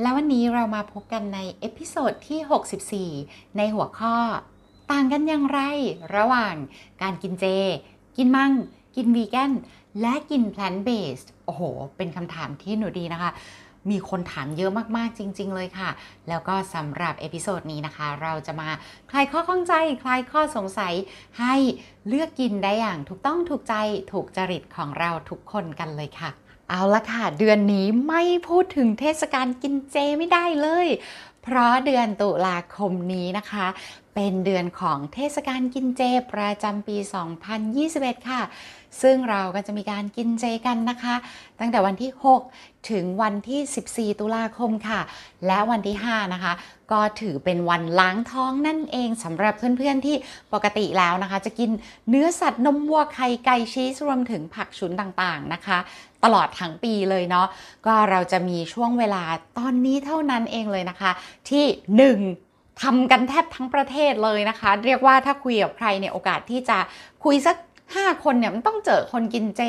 และววันนี้เรามาพบกันใน episode ที่ 64 ในหัวข้อ ต่างกันอย่างไร ระหว่างการกินเจ กินมัง กินวีแกน และกิน plant based โอ้โห เป็นคำถามที่หนูดีนะคะ มีคนถามเยอะมากๆจริง ๆ เลยค่ะ แล้วก็สำหรับ episode นี้นะคะ เราจะมาคลายข้อข้องใจ คลายข้อสงสัย ให้เลือกกินได้อย่างถูกต้องถูกใจถูกจริตของเราทุกคนกันเลยค่ะ เอาละค่ะ เดือนนี้ไม่พูดถึงเทศกาลกินเจไม่ได้เลย เพราะเดือนตุลาคมนี้นะคะ เป็นเดือนของเทศกาลกินเจประจำปี 2021 ค่ะ ซึ่งเราก็จะมีการกินเจกันนะคะ ตั้งแต่วันที่ 6 ถึงวันที่ 14 ตุลาคมค่ะ และวันที่ 5 นะคะ ก็ถือเป็นวันล้างท้องนั่นเองสำหรับเพื่อนๆที่ปกติแล้วนะคะ จะกินเนื้อสัตว์นมวัวไข่ไก่ชีสรวมถึงผักชุนต่างๆนะคะตลอดทั้งปีเลยเนาะก็เราจะมีช่วงเวลาตอนนี้เท่านั้นเองเลยนะคะ ที่ 1ทำกันแทบทั้งประเทศเลยนะคะ เรียกว่าถ้าคุยกับใครเนี่ยโอกาสที่จะคุยสัก 5 คนเนี่ยมันต้องเจอคนกินเจ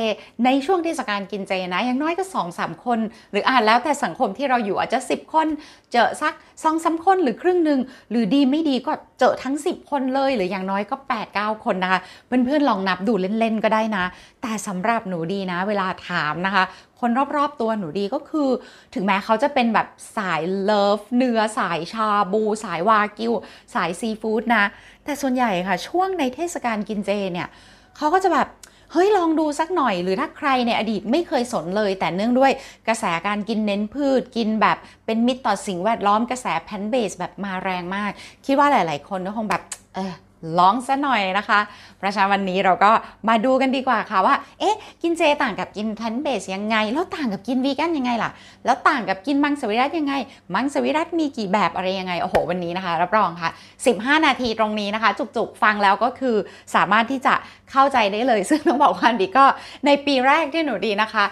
ในช่วงเทศกาลกินเจนะอย่างน้อยก็2 3คน หรืออ่านแล้วแต่สังคมที่เราอยู่อาจจะ 10 คนเจอสัก2องสาคนหรือครึ่งหนึ่งหรือดีไม่ดีก็เจอทั้ง 10 คนเลย หรืออย่างน้อยก็ 8 9 คนนะคะเพื่อนๆลองนับดูเล่นๆก็ได้นะ แต่สำหรับหนูดีนะ เวลาถามนะคะคนรอบๆตัวหนูดีก็คือ ถึงแม้เขาจะเป็นแบบสายเลิฟเนื้อสายชาบู สายวากิว สายซีฟู้ดนะ แต่ส่วนใหญ่ค่ะ ช่วงในเทศกาลกินเจเนี่ย เขาก็จะแบบเฮ้ยลองดูสักหน่อยหรือถ้าใครในอดีตไม่เคยสนเลย แต่เนื่องด้วยกระแสการกินเน้นพืชกินแบบเป็นมิตรต่อสิ่งแวดล้อมกระแส plant based แบบมาแรงมาก คิดว่าหลาย ๆ คนก็คงแบบเออ ลองซะหน่อยนะคะประชาวันนี้เราก็มาดูกันดีกว่าค่ะว่า เอ๊ะ กินเจต่างกับกิน plant based ยังไง แล้วต่างกับกินวีแกนยังไงล่ะ แล้วต่างกับกินมังสวิรัติยังไง มังสวิรัติมีกี่แบบอะไรยังไง โอ้โห วันนี้นะคะ รับรองค่ะ 15 นาทีตรงนี้นะคะ จุกๆ ฟังแล้วก็คือสามารถที่จะเข้าใจได้เลย ซึ่งต้องบอกว่าดีก็ในปีแรกที่หนูดีนะคะ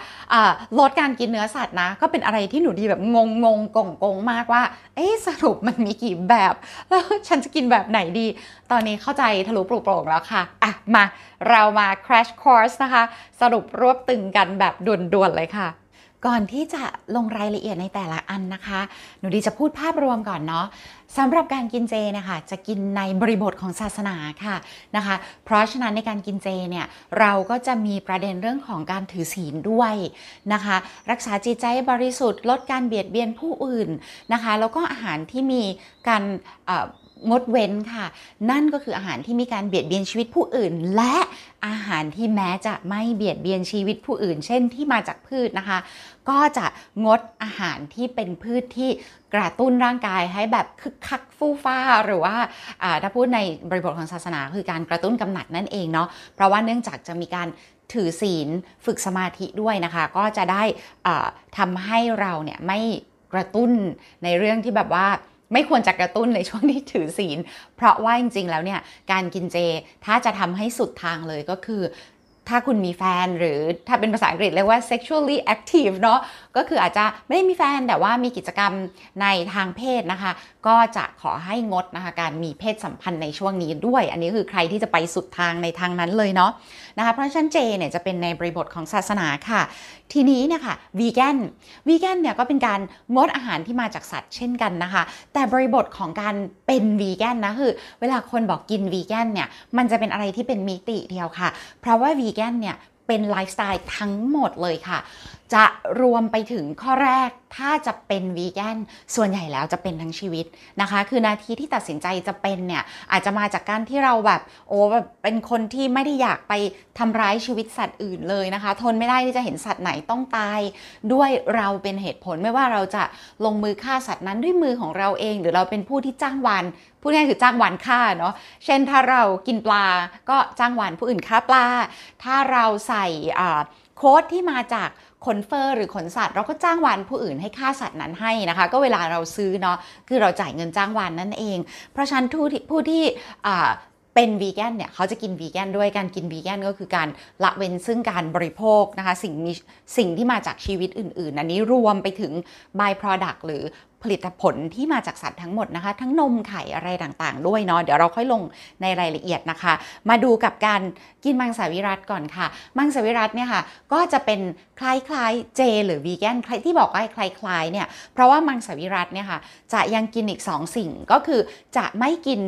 ะลดการกินเนื้อสัตว์นะ ก็เป็นอะไรที่หนูดีแบบงงงๆกงกงมากว่า เอ๊ะ สรุปมันมีกี่แบบ แล้วฉันจะกินแบบไหนดี ตอนนี้เข้าใจทะลุปลุกโปร่งแล้วค่ะ อะ มาเรามา crash course นะคะ สรุปรวบตึงกันแบบด่วนๆเลยค่ะ ก่อนที่จะลงรายละเอียดในแต่ละอันนะคะ หนูดีจะพูดภาพรวมก่อนเนาะสำหรับการกินเจนะคะจะกินในบริบทของศาสนาค่ะนะคะ เพราะฉะนั้นในการกินเจเนี่ยเราก็จะมีประเด็นเรื่องของการถือศีลด้วยนะคะ รักษาจิตใจบริสุทธิ์ลดการเบียดเบียนผู้อื่นนะคะ แล้วก็อาหารที่มีการ งดเว้นค่ะ นั่นก็คืออาหารที่มีการเบียดเบียนชีวิตผู้อื่น และอาหารที่แม้จะไม่เบียดเบียนชีวิตผู้อื่น เช่นที่มาจากพืชนะคะ ก็จะงดอาหารที่เป็นพืชที่กระตุ้นร่างกายให้แบบคึกคักฟู่ฟ้า หรือว่าถ้าพูดในบริบทของศาสนาคือการกระตุ้นกำหนัดนั่นเองเนาะเพราะว่าเนื่องจากจะมีการถือศีลฝึกสมาธิด้วยนะคะ ก็จะได้ทำให้เราเนี่ยไม่กระตุ้นในเรื่องที่แบบว่า ไม่ควรจะกระตุ้นในช่วงที่ถือศีล เพราะว่าจริงๆแล้วเนี่ยการกินเจถ้าจะทำให้สุดทางเลยก็คือ ถ้าคุณมีแฟนหรือถ้าเป็นภาษาอังกฤษเรียกว่า sexually active เนาะก็คืออาจจะไม่ได้มีแฟนแต่ว่ามีกิจกรรมในทางเพศนะคะ ก็จะขอให้งดนะคะการมีเพศสัมพันธ์ในช่วงนี้ด้วย อันนี้คือใครที่จะไปสุดทางในทางนั้นเลยเนาะนะคะเพราะฉะนั้นเจเนี่ยจะเป็นในบริบทของศาสนาค่ะ ทีนี้เนี่ยค่ะวีแกนวีแกนเนี่ยก็เป็นการงดอาหารที่มาจากสัตว์เช่นกันนะคะ แต่บริบทของการเป็นวีแกนนะคือเวลาคนบอกกินวีแกนเนี่ยมันจะเป็นอะไรที่เป็นมิติเดียวค่ะ เพราะว่าวีแกนเนี่ยเป็นไลฟ์สไตล์ทั้งหมดเลยค่ะ จะรวมไปถึงข้อแรกถ้าจะเป็นวีแกนส่วนใหญ่แล้วจะเป็นทั้งชีวิตนะคะ คือนาทีที่ตัดสินใจจะเป็นเนี่ยอาจจะมาจากการที่เราแบบโอ้แบบเป็นคนที่ไม่ได้อยากไปทำร้ายชีวิตสัตว์อื่นเลยนะคะ ทนไม่ได้ที่จะเห็นสัตว์ไหนต้องตาย ด้วยเราเป็นเหตุผลไม่ว่าเราจะลงมือฆ่าสัตว์นั้นด้วยมือของเราเอง หรือเราเป็นผู้ที่จ้างวานพูดง่ายคือจ้างวานฆ่าเนาะ เช่นถ้าเรากินปลาก็จ้างวานผู้อื่นฆ่าปลา ถ้าเราใส่โค้ดที่มาจาก ขนเฟอร์หรือขนสัตว์ เราก็จ้างวานผู้อื่นให้ฆ่าสัตว์นั้นให้นะคะ ก็เวลาเราซื้อเนาะคือเราจ่ายเงินจ้างวานนั่นเอง เพราะฉะนั้นผู้ที่ผู้ที่เป็นวีแกนเนี่ยเขาจะกินวีแกนด้วยการกินวีแกนก็คือการละเว้นซึ่งการบริโภคนะคะสิ่งมีสิ่งที่มาจากชีวิตอื่น ๆ อันนี้รวมไปถึง by product หรือ ผลิตผลที่มาจากสัตว์ทั้งหมดนะคะ ทั้งนมไข่อะไรต่างๆ ด้วยเนาะเดี๋ยวเราค่อยลงในรายละเอียดนะคะ มาดูกับการกินมังสวิรัตก่อนค่ะ มังสวิรัตเนี่ยค่ะก็จะเป็นคล้ายๆเจ หรือวีแกนใครที่บอกว่าคล้ายๆเนี่ยเพราะว่ามังสวิรัตเนี่ยค่ะจะยังกินอีก 2 สิ่งก็คือจะไม่กิน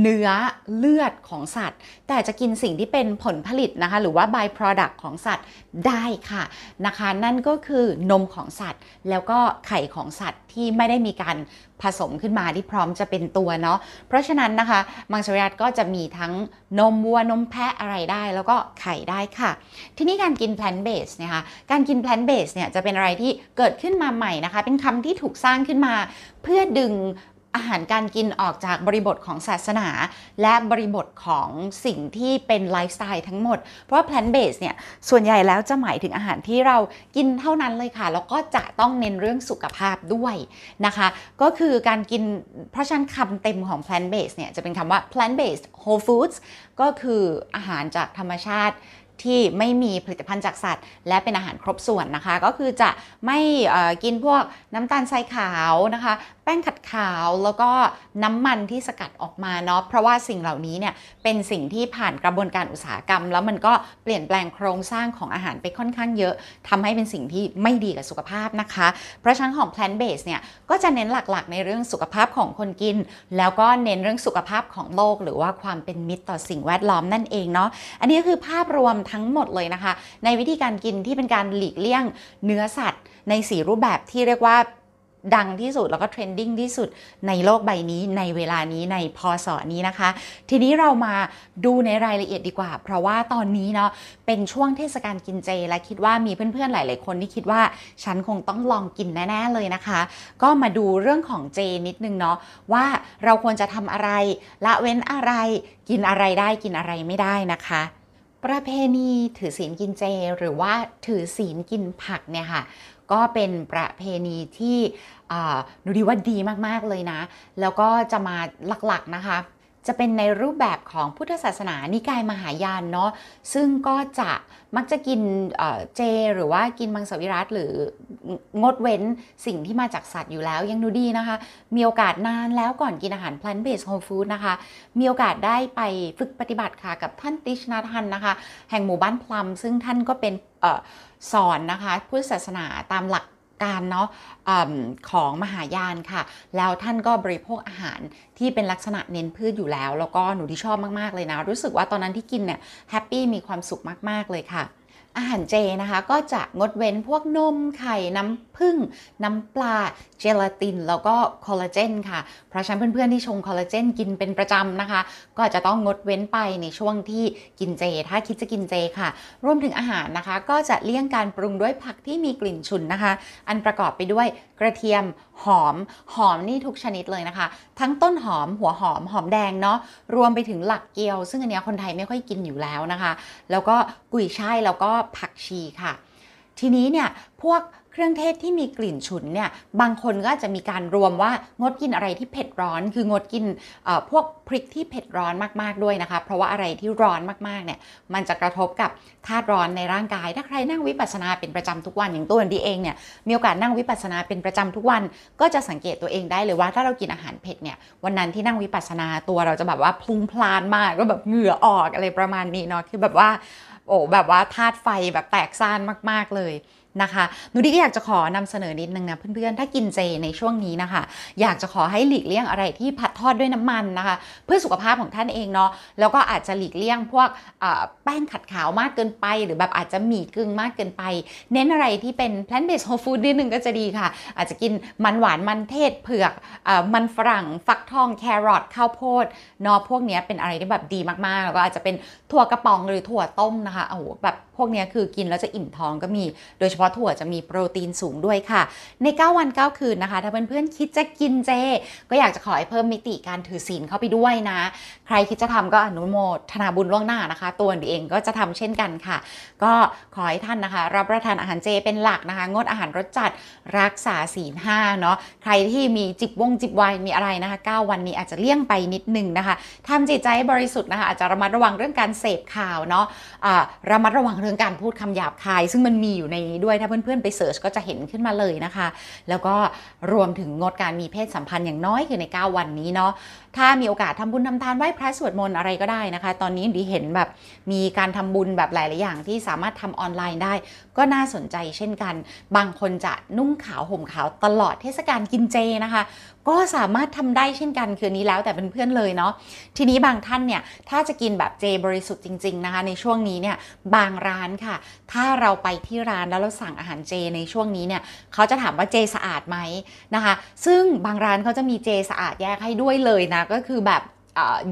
เนื้อเลือดของสัตว์ แต่จะกินสิ่งที่เป็นผลผลิตนะคะ หรือว่า by product ของสัตว์ได้ค่ะนะคะ นั่นก็คือนมของสัตว์ แล้วก็ไข่ของสัตว์ที่ไม่ได้มีการผสมขึ้นมาที่พร้อมจะเป็นตัวเนาะเพราะฉะนั้นนะคะมังสวิรัตก็จะมีทั้งนมวัวนมแพะอะไรได้ แล้วก็ไข่ได้ค่ะ ทีนี้การกิน plant based นะคะการกิน plant based เนี่ยจะเป็นอะไรที่เกิดขึ้นมาใหม่นะคะ เป็นคำที่ถูกสร้างขึ้นมา เพื่อดึง อาหารการกินออกจากบริบทของศาสนา และบริบทของสิ่งที่เป็นไลฟ์สไตล์ทั้งหมด เพราะว่า plant based เนี่ย ส่วนใหญ่แล้วจะหมายถึงอาหารที่เรากินเท่านั้นเลยค่ะ แล้วก็จะต้องเน้นเรื่องสุขภาพด้วยนะคะ ก็คือการกินเพราะฉะนั้นคำเต็มของ plant based เนี่ย จะเป็นคำว่า plant based whole foods ก็คืออาหารจากธรรมชาติ ที่ไม่มีผลิตภัณฑ์จากสัตว์ และเป็นอาหารครบส่วนนะคะ ก็คือจะไม่กินพวกน้ำตาลทรายขาวนะคะ แป้งขัดขาวแล้วก็น้ำมันที่สกัดออกมาเนาะเพราะว่าสิ่งเหล่านี้เนี่ยเป็นสิ่งที่ผ่านกระบวนการอุตสาหกรรม แล้วมันก็เปลี่ยนแปลงโครงสร้างของอาหารไปค่อนข้างเยอะทำให้เป็นสิ่งที่ไม่ดีกับสุขภาพนะคะ เพราะฉะนั้นของ plant based เนี่ยก็จะเน้นหลักๆ ในเรื่องสุขภาพของคนกิน แล้วก็เน้นเรื่องสุขภาพของโลก หรือว่าความเป็นมิตรต่อสิ่งแวดล้อมนั่นเองเนาะอันนี้ก็คือภาพรวมทั้งหมดเลยนะคะ ในวิธีการกินที่เป็นการหลีกเลี่ยงเนื้อสัตว์ ในสีรูปแบบที่เรียกว่าดังที่สุดแล้วก็เทรนดิ้งที่สุดในโลกใบนี้ในเวลานี้ในพศนี้นะคะ ทีนี้เรามาดูในรายละเอียดดีกว่า เพราะว่าตอนนี้เนาะเป็นช่วงเทศกาลกินเจ และคิดว่ามีเพื่อนๆหลาย ๆ คนที่คิดว่าฉันคงต้องลองกินแน่ๆเลยนะคะ ก็มาดูเรื่องของเจนิดนึงเนาะว่าเราควรจะทำอะไรละเว้นอะไร กินอะไรได้กินอะไรไม่ได้นะคะ ประเพณีถือศีลกินเจ หรือว่าถือศีลกินผักเนี่ยค่ะก็เป็นประเพณีที่หนูดีว่าดีมากๆเลยนะ แล้วก็จะมาหลักๆนะคะ จะเป็นในรูปแบบของพุทธศาสนานิกายมหายานเนาะซึ่งก็จะมักจะกินเจ หรือว่ากินมังสวิรัตหรืองดเว้นสิ่งที่มาจากสัตว์อยู่แล้วยังดูดีนะคะ มีโอกาสนานแล้วก่อนกินอาหาร plant based whole food นะคะ มีโอกาสได้ไปฝึกปฏิบัติค่ะกับท่านติชนาทันนะคะ แห่งหมู่บ้านพลัมซึ่งท่านก็เป็นสอนนะคะพุทธศาสนาตามหลัก การเนาะอของมหายานค่ะ แล้วท่านก็บริโภคอาหารที่เป็นลักษณะเน้นพืชอยู่แล้ว แล้วก็หนูที่ชอบมากๆเลยนะ รู้สึกว่าตอนนั้นที่กินเนี่ยแฮปปี้มีความสุขมากๆเลยค่ะ อาหารเจนะคะก็จะงดเว้นพวกนมไข่น้ำผึ้งน้ำปลาเจลาติน แล้วก็คอลลาเจนค่ะ เพราะฉะนั้นเพื่อนๆที่ชงคอลลาเจนกินเป็นประจำนะคะ ก็จะต้องงดเว้นไปในช่วงที่กินเจ ถ้าคิดจะกินเจค่ะ รวมถึงอาหารนะคะ ก็จะเลี่ยงการปรุงด้วยผักที่มีกลิ่นฉุนนะคะ อันประกอบไปด้วยกระเทียมหอม หอมนี่ทุกชนิดเลยนะคะ ทั้งต้นหอมหัวหอมหอมแดงเนาะรวมไปถึงหลักเกียว ซึ่งอันนี้คนไทยไม่ค่อยกินอยู่แล้วนะคะ แล้วก็กุยช่ายแล้วก็ผักชีค่ะ ทีนี้เนี่ยพวกเครื่องเทศที่มีกลิ่นฉุนเนี่ยบางคนก็จะมีการรวมว่างดกินอะไรที่เผ็ดร้อน คืองดกินพวกพริกที่เผ็ดร้อนมากๆด้วยนะคะ เพราะว่าอะไรที่ร้อนมากๆเนี่ยมันจะกระทบกับธาตุร้อนในร่างกาย ถ้าใครนั่งวิปัสสนาเป็นประจำทุกวันอย่างตัวดีเองเนี่ยมีโอกาสนั่งวิปัสสนาเป็นประจำทุกวัน ก็จะสังเกตตัวเองได้เลยว่าถ้าเรากินอาหารเผ็ดเนี่ยวันนั้นที่นั่งวิปัสสนาตัวเราจะแบบว่าพลุงพลานมากก็แบบเหงื่อออกอะไรประมาณนี้เนาะคือแบบว่า โอ้แบบว่าธาตุไฟแบบแตกซ่านมาก ๆ เลย นะคะหนูดีก็อยากจะขอนำเสนอนิดนึงนะเพื่อนๆ ถ้ากินเจในช่วงนี้นะคะ อยากจะขอให้หลีกเลี่ยงอะไรที่ผัดทอดด้วยน้ำมันนะคะ เพื่อสุขภาพของท่านเองเนาะแล้วก็อาจจะหลีกเลี่ยงพวกแป้งขัดขาวมากเกินไป หรือแบบอาจจะหมี่กึ่งมากเกินไป เน้นอะไรที่เป็น plant based whole food นิดนึงก็จะดีค่ะ อาจจะกินมันหวานมันเทศเผือกมันฝรั่งฟักทองแครอทข้าวโพดเนาะพวกนี้เป็นอะไรที่แบบดีมากๆ แล้วก็อาจจะเป็นถั่วกระป๋องหรือถั่วต้มนะคะโอ้โหแบบพวกนี้คือกินแล้วจะอิ่มท้องก็มีโดยเฉพาะถั่วจะมีโปรตีนสูงด้วยค่ะ ใน 9 วัน 9 คืนนะคะ ถ้าเพื่อนๆคิดจะกินเจ ก็อยากจะขอให้เพิ่มมิติการถือศีลเข้าไปด้วยนะ ใครคิดจะทำก็อนุโมทนาบุญล่วงหน้านะคะ ตัวเองก็จะทำเช่นกันค่ะ ก็ขอให้ท่านนะคะ รับประทานอาหารเจเป็นหลักนะคะ งดอาหารรสจัดรักษาศีลห้าเนาะใครที่มีจิบวงจิบวายมีอะไรนะคะ 9 วันนี้อาจจะเลี่ยงไปนิดนึงนะคะทำจิตใจให้บริสุทธิ์นะคะอาจจะระมัดระวังเรื่องการเสพข่าวเนาะอ่าระมัดระวังเรื่องการพูดคำหยาบคาย ซึ่งมันมีอยู่ในนี้ด้วยถ้าเพื่อนๆไปเสิร์ชก็จะเห็นขึ้นมาเลยนะคะ แล้วก็รวมถึงงดการมีเพศสัมพันธ์อย่างน้อยคือใน 9 วันนี้เนาะถ้ามีโอกาสทำบุญทำทานไหว้พระสวดมนต์อะไรก็ได้นะคะ ตอนนี้ดีเห็นแบบมีการทำบุญแบบหลาย ๆ อย่างที่สามารถทำออนไลน์ได้ ก็น่าสนใจเช่นกัน บางคนจะนุ่งขาวห่มขาวตลอดเทศกาลกินเจนะคะ ก็สามารถทำได้เช่นกันคืนนี้แล้วแต่เพื่อนๆเลยเนาะทีนี้บางท่านเนี่ยถ้าจะกินแบบเจบริสุทธิ์จริง ๆ นะคะ ในช่วงนี้เนี่ยบางร้านค่ะ ถ้าเราไปที่ร้านแล้วเราสั่งอาหารเจในช่วงนี้เนี่ยเขาจะถามว่าเจสะอาดไหมนะคะ ซึ่งบางร้านเขาจะมีเจสะอาดแยกให้ด้วยเลยนะก็คือแบบ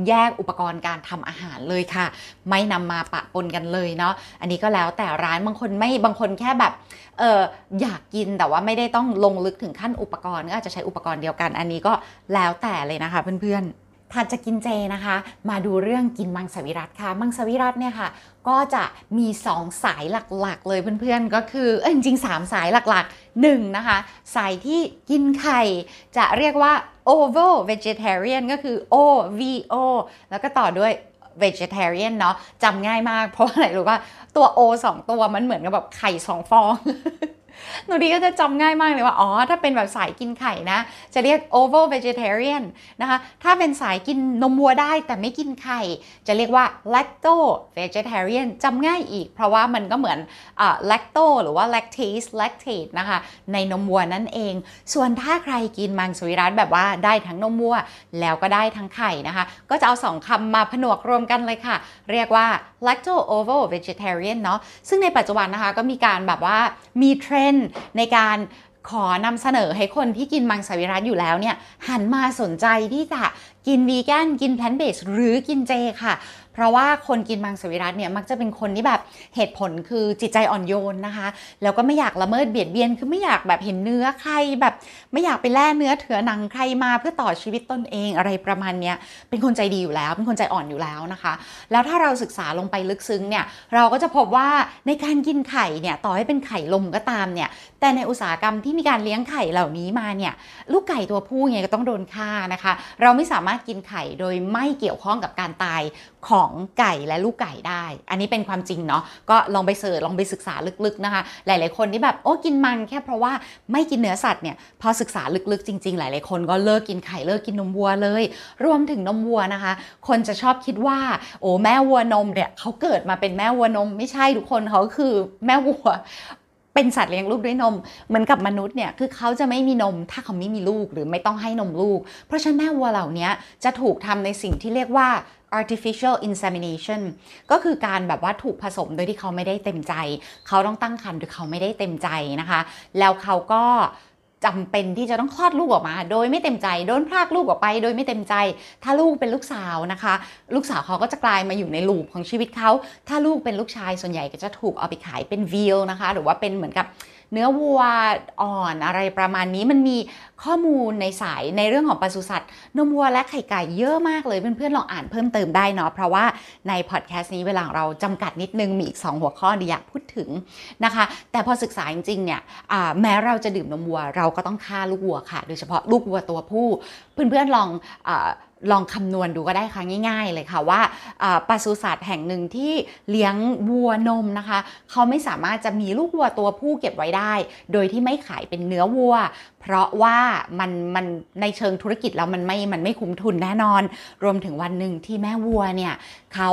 แยกอุปกรณ์การทำอาหารเลยค่ะ ไม่นำมาปะปนกันเลยเนาะอันนี้ก็แล้วแต่ร้านบางคนไม่บางคนแค่แบบเอออยากกินแต่ว่าไม่ได้ต้องลงลึกถึงขั้นอุปกรณ์ก็อาจจะใช้อุปกรณ์เดียวกัน อันนี้ก็แล้วแต่เลยนะคะเพื่อนๆ ถัดจากกินเจนะคะ มาดูเรื่องกินมังสวิรัตค่ะ มังสวิรัตเนี่ยค่ะ ก็จะมี 2 สายหลักๆ เลยเพื่อนๆ ก็คือเออจริงๆ 3 สายหลักๆ1นะคะ สายที่กินไข่ จะเรียกว่า oval vegetarian ก็คือ O V O แล้วก็ต่อด้วย vegetarian เนาะจำง่ายมากเพราะอะไรรู้ป่ะตัว O 2 ตัวมันเหมือนกับแบบไข่ 2 ฟอง หนูดีก็จะจำง่ายมากเลยว่า อ๋อ ถ้าเป็นแบบสายกินไข่นะ จะเรียก oval vegetarian นะคะ ถ้าเป็นสายกินนมวัวได้แต่ไม่กินไข่ จะเรียกว่า lacto vegetarian จำง่ายอีก เพราะว่ามันก็เหมือนอ่า lacto หรือว่า lactase lactate นะคะ ในนมวัวนั่นเอง ส่วนถ้าใครกินมังสวิรัตแบบว่าได้ทั้งนมวัว แล้วก็ได้ทั้งไข่นะคะ ก็จะเอาสองคำมาผนวกรวมกันเลยค่ะ เรียกว่า lacto ovo vegetarian เนาะ ซึ่งในปัจจุบันนะคะก็มีการแบบว่ามีเทรนด์ในการขอนำเสนอให้คนที่กินมังสวิรัติอยู่แล้วเนี่ยหันมาสนใจที่จะ กินวีแกนกิน plant based หรือกินเจค่ะ เพราะว่าคนกินมังสวิรัติเนี่ยมักจะเป็นคนที่แบบเหตุผลคือจิตใจอ่อนโยนนะคะ แล้วก็ไม่อยากละเมิดเบียดเบียน คือไม่อยากแบบเห็นเนื้อใครแบบ ไม่อยากไปแล่เนื้อเถือหนังใครมาเพื่อต่อชีวิตตนเองอะไรประมาณเนี้ยเป็นคนใจดีอยู่แล้ว เป็นคนใจอ่อนอยู่แล้วนะคะ แล้วถ้าเราศึกษาลงไปลึกซึ้งเนี่ยเราก็จะพบว่าในการกินไข่เนี่ยต่อให้เป็นไข่ลมก็ตามเนี่ยแต่ในอุตสาหกรรมที่มีการเลี้ยงไข่เหล่านี้มาเนี่ยลูกไก่ตัวผู้ไงก็ต้องโดนฆ่านะคะ เราไม่สามารถกินไข่โดยไม่เกี่ยวข้องกับการตายของไก่และลูกไก่ได้ อันนี้เป็นความจริงเนาะก็ลองไป search ลองไปศึกษาลึกๆนะคะ หลายๆคนที่แบบโอ้กินมังแค่เพราะว่าไม่กินเนื้อสัตว์เนี่ยพอศึกษาลึกๆ จริง ๆ หลายๆคนก็เลิกกินไข่เลิกกินนมวัวเลย รวมถึงนมวัวนะคะ คนจะชอบคิดว่า โอ้แม่วัวนมเนี่ยเขาเกิดมาเป็นแม่วัวนมไม่ใช่ทุกคนเขาคือแม่วัว เป็นสัตว์เลี้ยงลูกด้วยนม เหมือนกับมนุษย์เนี่ยคือเขาจะไม่มีนม ถ้าเขาไม่มีลูกหรือไม่ต้องให้นมลูก เพราะฉะนั้นแม่วัวเหล่านี้จะถูกทำในสิ่งที่เรียกว่า artificial insemination ก็คือการแบบว่าถูกผสมโดยที่เขาไม่ได้เต็มใจ เขาต้องตั้งครรภ์โดยเขาไม่ได้เต็มใจนะคะ แล้วเขาก็ จำเป็นที่จะต้องคลอดลูกออกมา โดยไม่เต็มใจโดนพรากลูกออกไป โดยไม่เต็มใจ ถ้าลูกเป็นลูกสาวนะคะ ลูกสาวเขาก็จะกลายมาอยู่ในลูปของชีวิตเขาถ้าลูกเป็นลูกชายส่วนใหญ่ก็จะถูกเอาไปขายเป็นวีลนะคะ หรือว่าเป็นเหมือนกับ เนื้อวัวอ่อนอะไรประมาณนี้มันมีข้อมูลในสายในเรื่องของปศุสัตว์นมวัวและไข่ไก่เยอะมากเลยเพื่อนๆลองอ่านเพิ่มเติมได้เนาะเพราะว่าในพอดแคสต์นี้เวลาเราจำกัดนิดนึงมีอีก 2 หัวข้อที่อยากพูดถึงนะคะ แต่พอศึกษาจริงๆเนี่ยแม้เราจะดื่มนมวัว เราก็ต้องฆ่าลูกวัวค่ะ โดยเฉพาะลูกวัวตัวผู้ เพื่อนๆลองอลองคำนวณดูก็ได้ค่ะง่าย ๆ เลยค่ะว่าอ่าปศุสัตว์แห่งหนึ่งที่เลี้ยงวัวนมนะคะ เขาไม่สามารถจะมีลูกวัวตัวผู้เก็บไว้ได้ โดยที่ไม่ขายเป็นเนื้อวัว เพราะว่ามันมันในเชิงธุรกิจแล้วมันไม่มันไม่คุ้มทุนแน่นอน รวมถึงวันหนึ่งที่แม่วัวเนี่ยเขา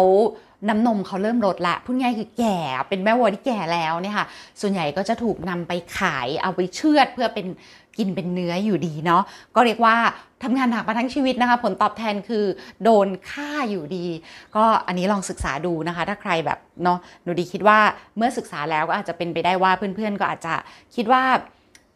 น้ำนมเขาเริ่มลดละพูดง่ายคือแก่เป็นแม่วัวที่แก่แล้วเนี่ยค่ะ ส่วนใหญ่ก็จะถูกนำไปขายเอาไปเชือดเพื่อเป็นกินเป็นเนื้ออยู่ดีเนาะก็เรียกว่าทำงานหนักมาทั้งชีวิตนะคะ ผลตอบแทนคือโดนฆ่าอยู่ดี ก็อันนี้ลองศึกษาดูนะคะ ถ้าใครแบบเนาะหนูดีคิดว่าเมื่อศึกษาแล้วก็อาจจะเป็นไปได้ว่าเพื่อนๆก็อาจจะคิดว่า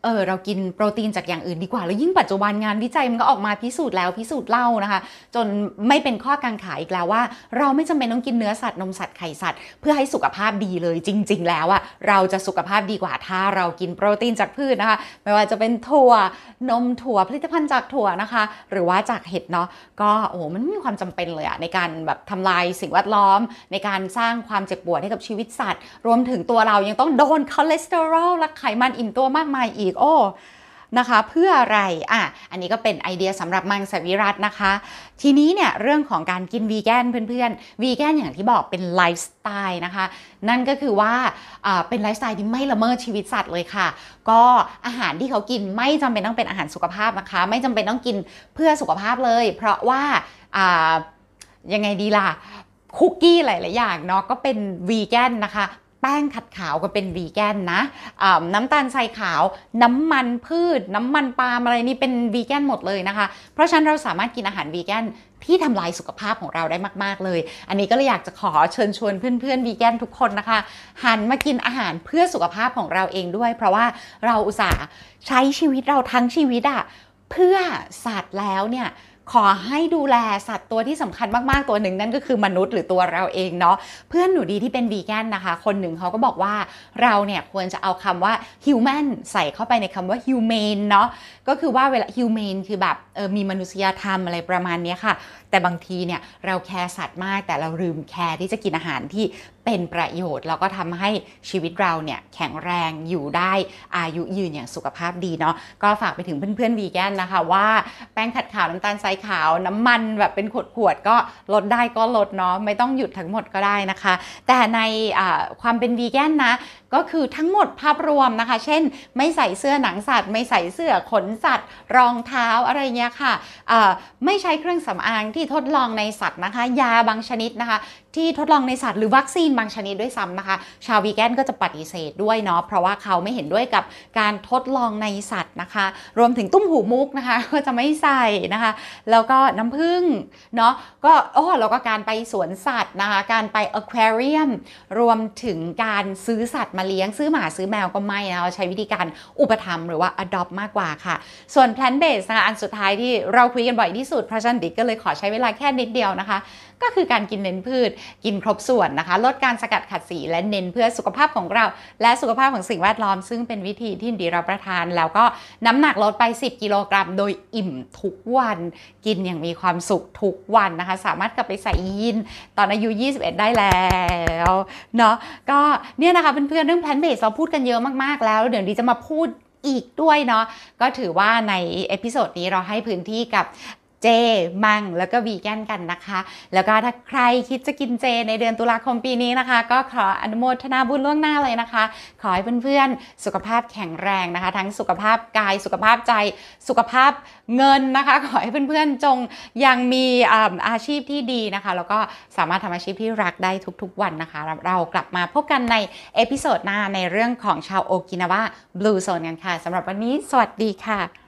อเออเรากินโปรตีนจากอย่างอื่นดีกว่า แล้วยิ่งปัจจุบันงานวิจัยมันก็ออกมาพิสูจน์แล้วพิสูจน์เล่านะคะ จนไม่เป็นข้อกังขาอีกแล้วว่า เราไม่จำเป็นต้องกินเนื้อสัตว์นมสัตว์ไข่สัตว์ เพื่อให้สุขภาพดีเลยจริง ๆ แล้วอะเราจะสุขภาพดีกว่าถ้าเรากินโปรตีนจากพืชนะคะ ไม่ว่าจะเป็นถั่วนมถั่วผลิตภัณฑ์จากถั่วนะคะ หรือว่าจากเห็ดเนาะก็โอ้มันมีความจำเป็นเลยอะในการแบบทำลายสิ่งแวดล้อม ในการสร้างความเจ็บปวดให้กับชีวิตสัตว์ รวมถึงตัวเรายังต้องโดนคอเลสเตอรอลและไขมันอิ่มตัวมากมายอีกโอนะคะเพื่ออะไรอะอันนี้ก็เป็นไอเดียสำหรับมังสวิรัตินะคะ ทีนี้เนี่ยเรื่องของการกินวีแกนเพื่อนๆวีแกนอย่างที่บอกเป็นไลฟ์สไตล์นะคะ นั่นก็คือว่าเป็นไลฟ์สไตล์ที่ไม่ละเมิดชีวิตสัตว์เลยค่ะ ก็อาหารที่เขากินไม่จำเป็นต้องเป็นอาหารสุขภาพนะคะ ไม่จำเป็นต้องกินเพื่อสุขภาพเลย เพราะว่ายังไงดีล่ะคุกกี้หลาย ๆ อย่างเนาะก็เป็นวีแกนนะคะ ป้งขัดขาวก็เป็นวีแกนนะน้ำตาลทรายขาว น้ำมันพืช น้ำมันปาล์มอะไรนี่เป็นวีแกนหมดเลยนะคะ เพราะฉะนั้นเราสามารถกินอาหารวีแกนที่ทำลายสุขภาพของเราได้มากๆเลย อันนี้ก็เลยอยากจะขอเชิญชวนเพื่อนๆวีแกนทุกคนนะคะ หันมากินอาหารเพื่อสุขภาพของเราเองด้วย เพราะว่าเราอุตส่าห์ใช้ชีวิตเราทั้งชีวิตอะเพื่อสัตว์แล้วเนี่ย ขอให้ดูแลสัตว์ตัวที่สำคัญมากๆตัวหนึ่งนั่นก็คือมนุษย์หรือตัวเราเองเนาะเพื่อนหนูดีที่เป็นวีแกนนะคะ คนหนึ่งเขาก็บอกว่าเราเนี่ยควรจะเอาคำว่า human ใส่เข้าไปในคำว่า humane เนาะก็คือว่าเวลา humane คือแบบเออมีมนุษยธรรมอะไรประมาณนี้ค่ะแต่บางทีเนี่ยเราแคร์สัตว์มากแต่เราลืมแคร์ที่จะกินอาหารที่เป็นประโยชน์ แล้วก็ทำให้ชีวิตเราเนี่ยแข็งแรงอยู่ได้อายุยืนอย่างสุขภาพดีเนาะก็ฝากไปถึงเพื่อนๆวีแกนนะคะว่าแป้งขัดขาวน้ำตาลทรายขาวน้ำมันแบบเป็นขวดๆก็ลดได้ก็ลดเนาะไม่ต้องหยุดทั้งหมดก็ได้นะคะ แต่ในความเป็นวีแกนนะก็คือทั้งหมดภาพรวมนะคะ เช่น ไม่ใส่เสื้อหนังสัตว์ ไม่ใส่เสื้อขนสัตว์ รองเท้าอะไรเงี้ยค่ะไม่ใช้เครื่องสำอางที่ทดลองในสัตว์นะคะ ยาบางชนิดนะคะ ที่ทดลองในสัตว์หรือวัคซีนบางชนิดด้วยซ้ำนะคะ ชาววีแกนก็จะปฏิเสธด้วยเนาะเพราะว่าเขาไม่เห็นด้วยกับการทดลองในสัตว์นะคะ รวมถึงตุ้มหูมุกนะคะ ก็จะไม่ใส่นะคะ แล้วก็น้ำผึ้งเนาะก็โอ้แล้วก็การไปสวนสัตว์นะคะ การไปอควาเรียมรวมถึงการซื้อสัตว์มาเลี้ยงซื้อหมาซื้อแมวก็ไม่นะเราใช้วิธีการอุปถัมภ์หรือว่า adopt มากกว่าค่ะ ส่วน plant based นะคะอันสุดท้ายที่เราคุยกันบ่อยที่สุดเพราะฉะนั้นดิกก็เลยขอใช้เวลาแค่นิดเดียวนะคะ ก็คือการกินเน้นพืช กินครบส่วนนะคะ ลดการสกัดขัดสีและเน้นเพื่อสุขภาพของเรา และสุขภาพของสิ่งแวดล้อม ซึ่งเป็นวิธีที่ดีรับประทาน แล้วก็น้ำหนักลดไป 10 กิโลกรัม โดยอิ่มทุกวัน กินอย่างมีความสุขทุกวันนะคะ สามารถกลับไปใส่ยีนส์ตอนอายุ 21 ได้แล้วเนาะก็เนี่ยนะคะเพื่อนๆเรื่อง plant based เราพูดกันเยอะมากๆแล้วเดี๋ยวดีจะมาพูดอีกด้วยเนาะก็ถือว่าใน episode นี้เราให้พื้นที่กับ เจ มัง แล้วก็วีแกนกันนะคะ แล้วก็ถ้าใครคิดจะกินเจในเดือนตุลาคมปีนี้นะคะ ก็ขออนุโมทนาบุญล่วงหน้าเลยนะคะ ขอให้เพื่อนๆ สุขภาพแข็งแรงนะคะ ทั้งสุขภาพกาย สุขภาพใจ สุขภาพเงินนะคะ ขอให้เพื่อนๆ จงยังมีอาอาชีพที่ดีนะคะ แล้วก็สามารถทำอาชีพที่รักได้ทุกๆวันนะคะ เรากลับมาพบกันใน episode หน้าในเรื่องของชาวโอกินาวา Blue Zone กันค่ะสำหรับวันนี้สวัสดีค่ะ